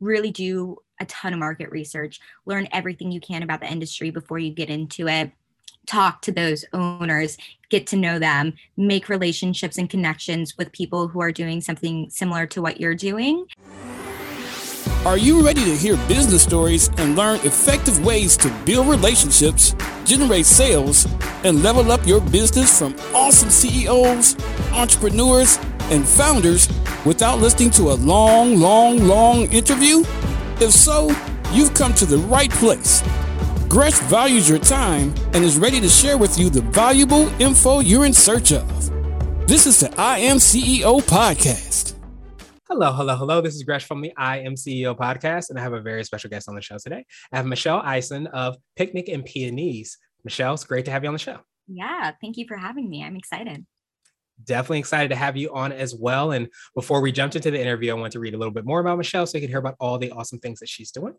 really do a ton of market research, learn everything you can about the industry before you get into it talk to those owners, get to know them, make relationships and connections with people who are doing something similar to what you're doing. Are you ready to hear business stories and learn effective ways to build relationships, generate sales, and level up your business from awesome CEOs, entrepreneurs, and founders without listening to a long, long, long interview? If so, you've come to the right place. Gresh values your time and is ready to share with you the valuable info you're in search of. This is the I Am CEO podcast. Hello, hello, hello. This is Gresh from the I Am CEO podcast, and I have a very special guest on the show today. I have Michelle Eisen of Picnic and Peonies. Michelle, it's great to have you on the show. Yeah, thank you for having me. I'm excited definitely excited to have you on as well. And before we jumped into the interview, I want to read a little bit more about Michelle so you can hear about all the awesome things that she's doing.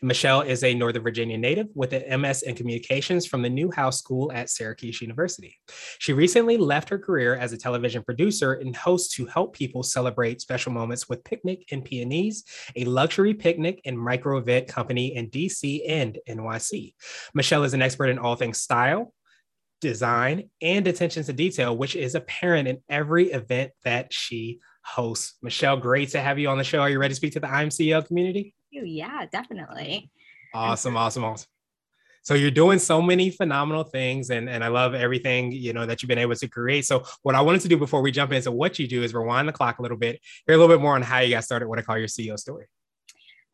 And Michelle is a Northern Virginia native with an MS in communications from the Newhouse School at Syracuse University. She recently left her career as a television producer and host to help people celebrate special moments with Picnic and Peonies, a luxury picnic and micro event company in DC and NYC. Michelle is an expert in all things style, design, and attention to detail, which is apparent in every event that she hosts. Michelle, great to have you on the show. Are you ready to speak to the I'm CEO community? Yeah, definitely. Awesome, awesome, awesome. So you're doing so many phenomenal things, and, and I love everything you know that you've been able to create. So what I wanted to do before we jump into what you do is rewind the clock a little bit, hear a little bit more on how you got started. What I call your CEO story.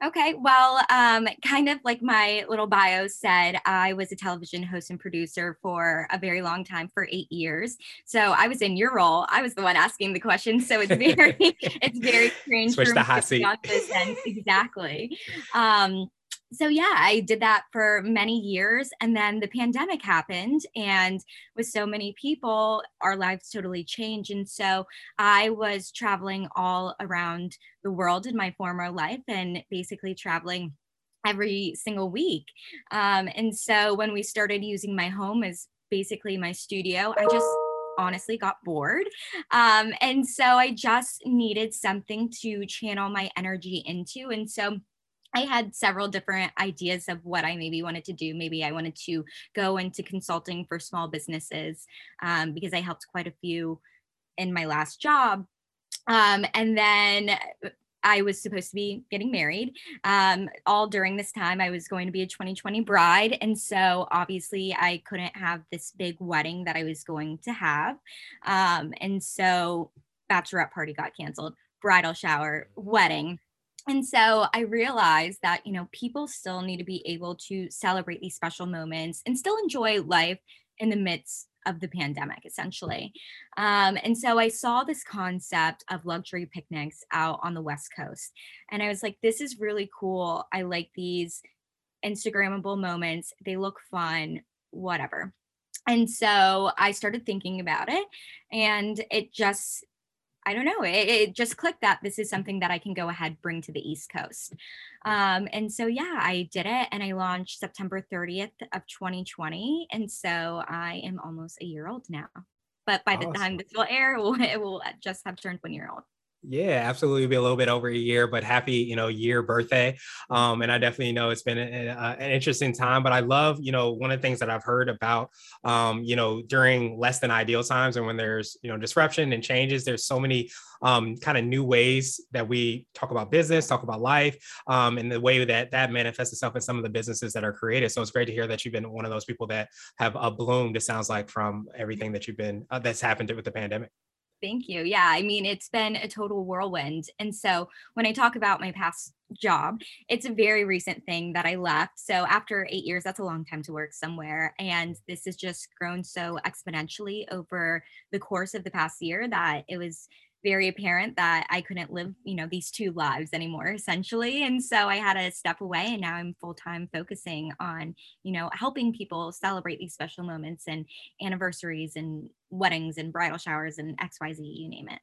Okay, well, um, kind of like my little bio said, I was a television host and producer for a very long time, for eight years. So I was in your role. I was the one asking the questions. So it's very, it's very strange. Switch the hot seat. Exactly. Um, so yeah i did that for many years and then the pandemic happened and with so many people our lives totally changed and so i was traveling all around the world in my former life and basically traveling every single week um, and so when we started using my home as basically my studio i just honestly got bored. Um, and so I just needed something to channel my energy into. And so I had several different ideas of what I maybe wanted to do. Maybe I wanted to go into consulting for small businesses um, because I helped quite a few in my last job. Um, and then I was supposed to be getting married. Um, all during this time, I was going to be a 2020 bride. And so obviously, I couldn't have this big wedding that I was going to have. Um, and so, bachelorette party got canceled, bridal shower, wedding and so I realized that, you know, people still need to be able to celebrate these special moments and still enjoy life in the midst of the pandemic, essentially. Um, and so I saw this concept of luxury picnics out on the West Coast. And I was like, this is really cool. I like these Instagrammable moments. They look fun, whatever. And so I started thinking about it, and it just I don't know. It, it, just clicked that this is something that I can go ahead bring to the East Coast. Um, and so yeah, I did it, and I launched September 30th of 2020, and so I am almost a year old now. But by awesome. the time this will air, it will, it will just have turned one year old. Yeah, absolutely. It'll be a little bit over a year, but happy, you know, year birthday. Mm-hmm. Um, and I definitely know it's been a, a, an interesting time, but I love, you know, one of the things that I've heard about, um, you know, during less than ideal times and when there's, you know, disruption and changes, there's so many um, kind of new ways that we talk about business, talk about life, um, and the way that that manifests itself in some of the businesses that are created. So it's great to hear that you've been one of those people that have uh, bloomed, it sounds like, from everything that you've been, uh, that's happened with the pandemic. Thank you. Yeah, I mean, it's been a total whirlwind. And so when I talk about my past job, it's a very recent thing that I left. So after eight years, that's a long time to work somewhere. And this has just grown so exponentially over the course of the past year that it was very apparent that I couldn't live, you know, these two lives anymore, essentially. And so I had to step away, and now I'm full time focusing on, you know, helping people celebrate these special moments and anniversaries and weddings and bridal showers and XYZ, you name it.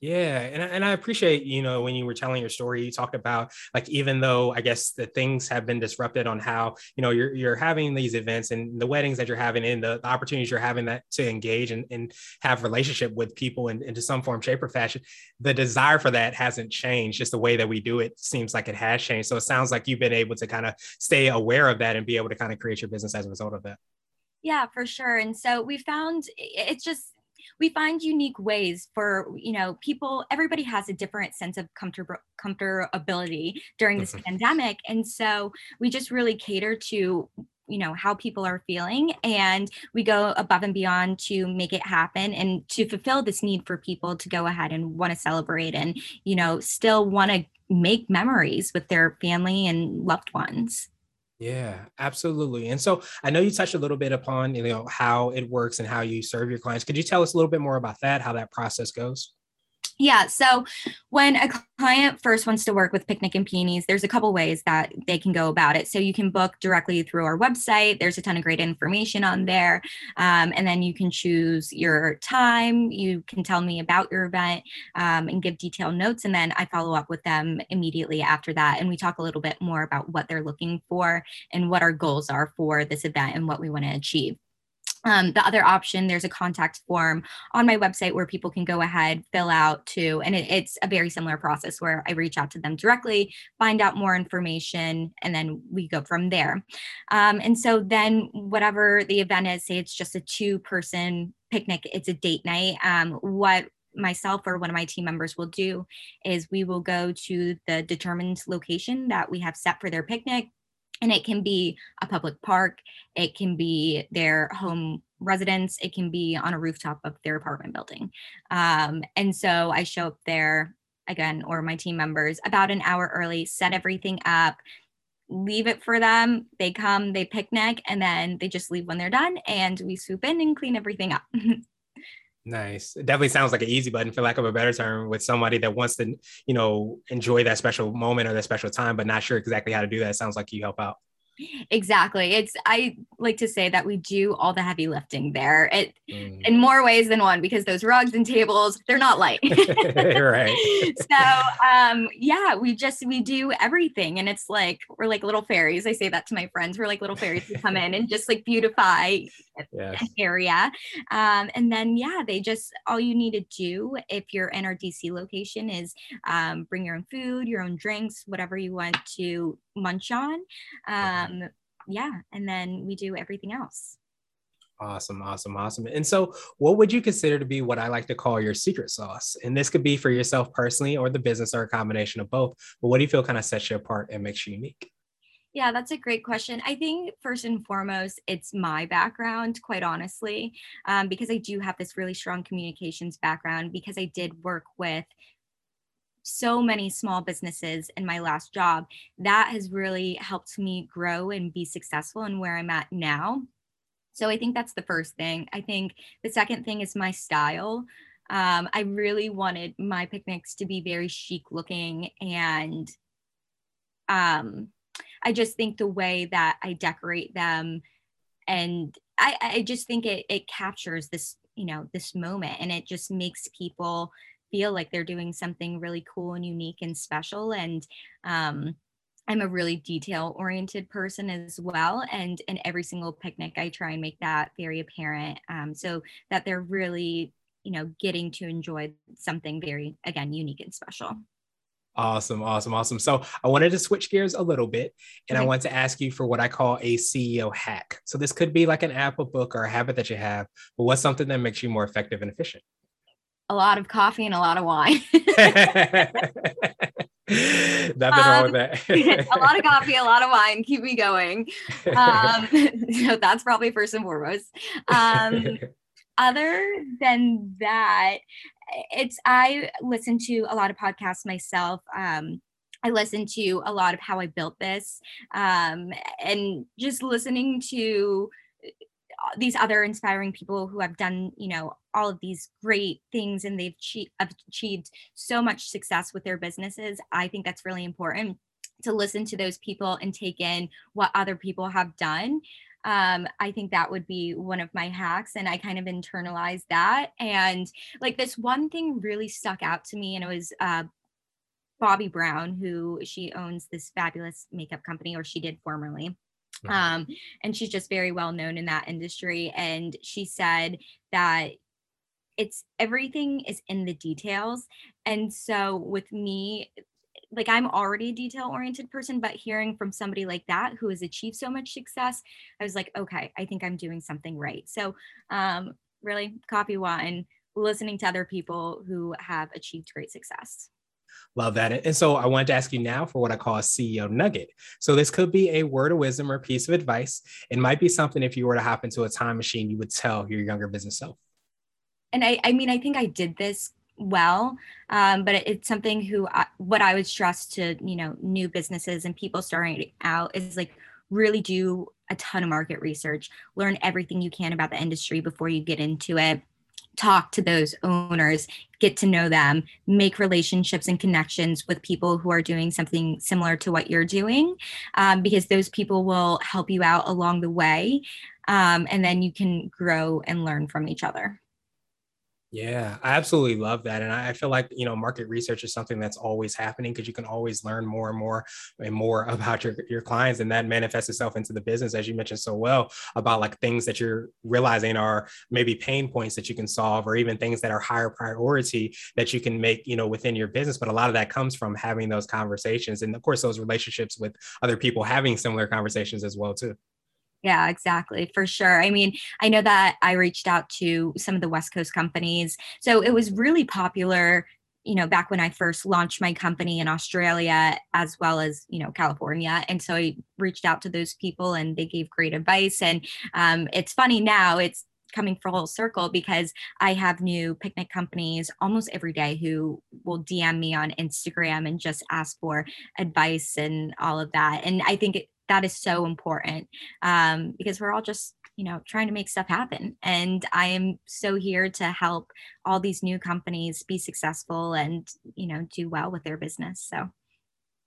Yeah, and and I appreciate you know when you were telling your story, you talked about like even though I guess the things have been disrupted on how you know you're you're having these events and the weddings that you're having and the, the opportunities you're having that to engage and, and have relationship with people in, into some form, shape, or fashion. The desire for that hasn't changed. Just the way that we do it seems like it has changed. So it sounds like you've been able to kind of stay aware of that and be able to kind of create your business as a result of that. Yeah, for sure. And so we found it's just we find unique ways for you know people everybody has a different sense of comfort comfortability during this mm-hmm. pandemic and so we just really cater to you know how people are feeling and we go above and beyond to make it happen and to fulfill this need for people to go ahead and want to celebrate and you know still want to make memories with their family and loved ones yeah, absolutely. And so I know you touched a little bit upon, you know, how it works and how you serve your clients. Could you tell us a little bit more about that, how that process goes? Yeah. So when a client first wants to work with Picnic and Peonies, there's a couple ways that they can go about it. So you can book directly through our website. There's a ton of great information on there. Um, and then you can choose your time. You can tell me about your event um, and give detailed notes. And then I follow up with them immediately after that. And we talk a little bit more about what they're looking for and what our goals are for this event and what we want to achieve. Um, the other option, there's a contact form on my website where people can go ahead, fill out too. And it, it's a very similar process where I reach out to them directly, find out more information, and then we go from there. Um, and so then, whatever the event is, say it's just a two person picnic, it's a date night. Um, what myself or one of my team members will do is we will go to the determined location that we have set for their picnic and it can be a public park it can be their home residence it can be on a rooftop of their apartment building. Um, and so i show up there again or my team members about an hour early set everything up leave it for them they come they picnic and then they just leave when they're done and we swoop in and clean everything up Nice. It definitely sounds like an easy button, for lack of a better term, with somebody that wants to, you know, enjoy that special moment or that special time, but not sure exactly how to do that. It sounds like you help out. Exactly. It's I like to say that we do all the heavy lifting there. It mm. in more ways than one because those rugs and tables, they're not light. right. so um yeah, we just we do everything and it's like we're like little fairies. I say that to my friends. We're like little fairies who come in and just like beautify yes. an area. Um and then yeah, they just all you need to do if you're in our DC location is um bring your own food, your own drinks, whatever you want to munch on. Um, yeah, and then we do everything else. Awesome, awesome, awesome. And so, what would you consider to be what I like to call your secret sauce? And this could be for yourself personally or the business or a combination of both. But what do you feel kind of sets you apart and makes you unique? Yeah, that's a great question. I think first and foremost, it's my background, quite honestly, um, because I do have this really strong communications background because I did work with so many small businesses in my last job that has really helped me grow and be successful in where i'm at now. So i think that's the first thing. I think the second thing is my style. Um, i really wanted my picnics to be very chic looking and um, i just think the way that i decorate them and i, I just think it, it captures this you know this moment and it just makes people feel like they're doing something really cool and unique and special and um, i'm a really detail oriented person as well and in every single picnic i try and make that very apparent um, so that they're really you know getting to enjoy something very again unique and special Awesome, awesome, awesome. So I wanted to switch gears a little bit and okay. I want to ask you for what I call a CEO hack. So this could be like an app, a book, or a habit that you have, but what's something that makes you more effective and efficient? A lot of coffee and a lot of wine. Nothing um, wrong with that. a lot of coffee, a lot of wine. Keep me going. Um, so that's probably first and foremost. Um, other than that, it's I listen to a lot of podcasts myself. Um, I listen to a lot of how I built this, um, and just listening to these other inspiring people who have done you know all of these great things and they've achieved so much success with their businesses i think that's really important to listen to those people and take in what other people have done um, I think that would be one of my hacks. And I kind of internalized that. And like this one thing really stuck out to me, and it was uh, Bobbi Brown, who she owns this fabulous makeup company, or she did formerly. Mm-hmm. Um, and she's just very well known in that industry. And she said that it's everything is in the details. And so with me, like I'm already a detail oriented person, but hearing from somebody like that who has achieved so much success, I was like, okay, I think I'm doing something right. So um, really copy one, listening to other people who have achieved great success. Love that. And so I wanted to ask you now for what I call a CEO nugget. So this could be a word of wisdom or piece of advice. It might be something if you were to hop into a time machine, you would tell your younger business self. And I, I mean, I think I did this well, um, but it's something who I, what I would stress to you know new businesses and people starting out is like really do a ton of market research, learn everything you can about the industry before you get into it talk to those owners, get to know them, make relationships and connections with people who are doing something similar to what you're doing, um, because those people will help you out along the way. Um, and then you can grow and learn from each other. Yeah, I absolutely love that. And I feel like, you know, market research is something that's always happening because you can always learn more and more and more about your, your clients. And that manifests itself into the business, as you mentioned so well, about like things that you're realizing are maybe pain points that you can solve, or even things that are higher priority that you can make, you know, within your business. But a lot of that comes from having those conversations. And of course, those relationships with other people having similar conversations as well, too. Yeah, exactly. For sure. I mean, I know that I reached out to some of the West Coast companies. So it was really popular, you know, back when I first launched my company in Australia as well as, you know, California. And so I reached out to those people and they gave great advice. And um, it's funny now, it's coming full circle because I have new picnic companies almost every day who will DM me on Instagram and just ask for advice and all of that. And I think it, that is so important um, because we're all just you know trying to make stuff happen and i am so here to help all these new companies be successful and you know do well with their business so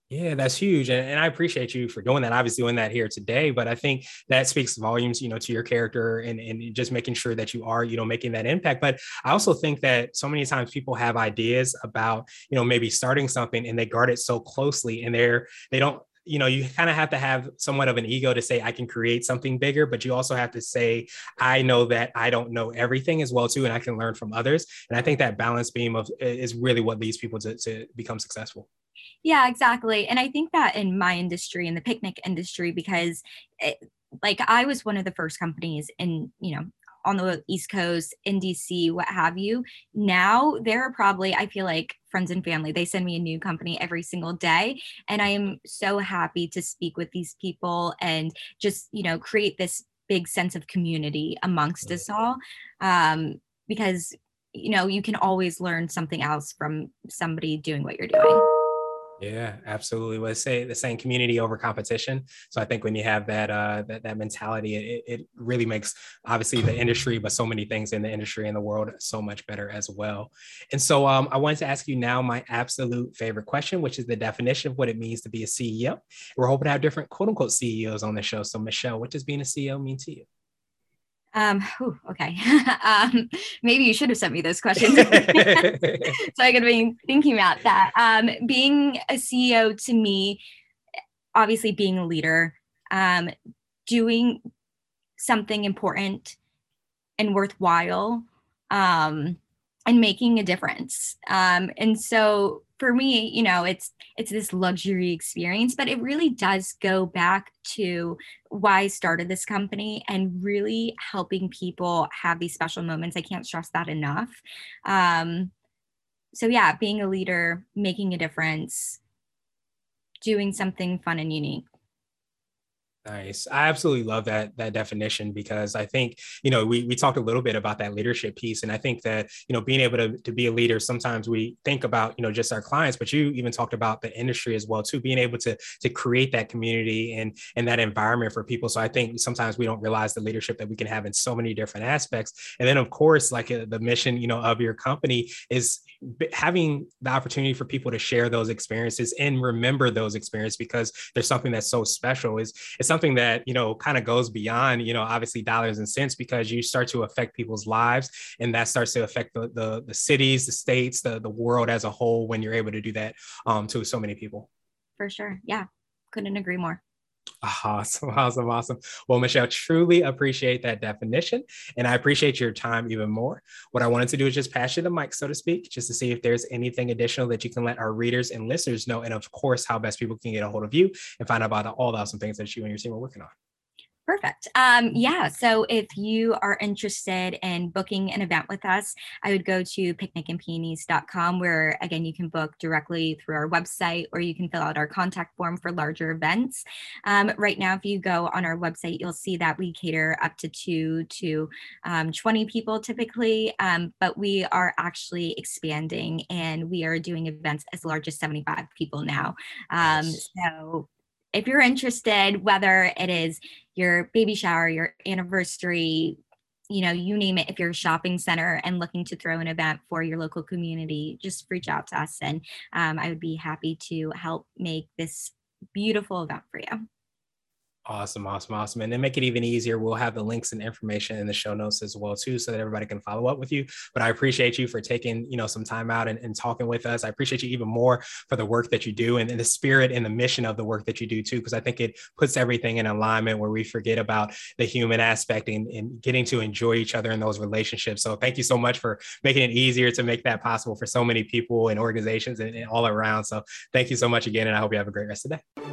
yeah, that's huge. And, and, I appreciate you for doing that. Obviously doing that here today, but I think that speaks volumes, you know, to your character and, and just making sure that you are, you know, making that impact. But I also think that so many times people have ideas about, you know, maybe starting something and they guard it so closely and they're, they don't you know you kind of have to have somewhat of an ego to say i can create something bigger but you also have to say i know that i don't know everything as well too and i can learn from others. And i think that balance beam of is really what leads people to, to become successful. Yeah exactly. And i think that in my industry in the picnic industry because it, like i was one of the first companies in you know on the East Coast, in DC, what have you. Now there are probably, I feel like friends and family, they send me a new company every single day. And I am so happy to speak with these people and just, you know, create this big sense of community amongst us all. Um, because, you know, you can always learn something else from somebody doing what you're doing. Yeah, absolutely. Let's say the same community over competition. So I think when you have that uh, that, that mentality, it, it really makes obviously the industry, but so many things in the industry and the world so much better as well. And so um, I wanted to ask you now my absolute favorite question, which is the definition of what it means to be a CEO. We're hoping to have different quote unquote CEOs on the show. So Michelle, what does being a CEO mean to you? Um, whew, okay. um, maybe you should have sent me those questions so I could have been thinking about that. Um, being a CEO to me, obviously being a leader, um, doing something important and worthwhile, um, and making a difference. Um, and so for me, you know, it's it's this luxury experience, but it really does go back to why I started this company and really helping people have these special moments. I can't stress that enough. Um, so yeah, being a leader, making a difference, doing something fun and unique. Nice. I absolutely love that that definition because I think, you know, we we talked a little bit about that leadership piece. And I think that, you know, being able to, to be a leader, sometimes we think about, you know, just our clients, but you even talked about the industry as well, too, being able to to create that community and and that environment for people. So I think sometimes we don't realize the leadership that we can have in so many different aspects. And then of course, like uh, the mission, you know, of your company is having the opportunity for people to share those experiences and remember those experiences because there's something that's so special is it's something that you know kind of goes beyond you know obviously dollars and cents because you start to affect people's lives and that starts to affect the the, the cities the states the, the world as a whole when you're able to do that um, to so many people. For sure. Yeah. Couldn't agree more Awesome, awesome, awesome. Well, Michelle, truly appreciate that definition. And I appreciate your time even more. What I wanted to do is just pass you the mic, so to speak, just to see if there's anything additional that you can let our readers and listeners know. And of course, how best people can get a hold of you and find out about all the awesome things that you and your team are working on. Perfect. Um, yeah. So if you are interested in booking an event with us, I would go to picnicandpeonies.com where again you can book directly through our website or you can fill out our contact form for larger events. Um, right now, if you go on our website, you'll see that we cater up to two to um, 20 people typically, um, but we are actually expanding and we are doing events as large as 75 people now. Um, so if you're interested, whether it is your baby shower, your anniversary, you know, you name it, if you're a shopping center and looking to throw an event for your local community, just reach out to us and um, I would be happy to help make this beautiful event for you. Awesome, awesome, awesome. And then make it even easier, we'll have the links and information in the show notes as well, too, so that everybody can follow up with you. But I appreciate you for taking, you know, some time out and, and talking with us. I appreciate you even more for the work that you do and, and the spirit and the mission of the work that you do too, because I think it puts everything in alignment where we forget about the human aspect and, and getting to enjoy each other in those relationships. So thank you so much for making it easier to make that possible for so many people and organizations and, and all around. So thank you so much again. And I hope you have a great rest of the day.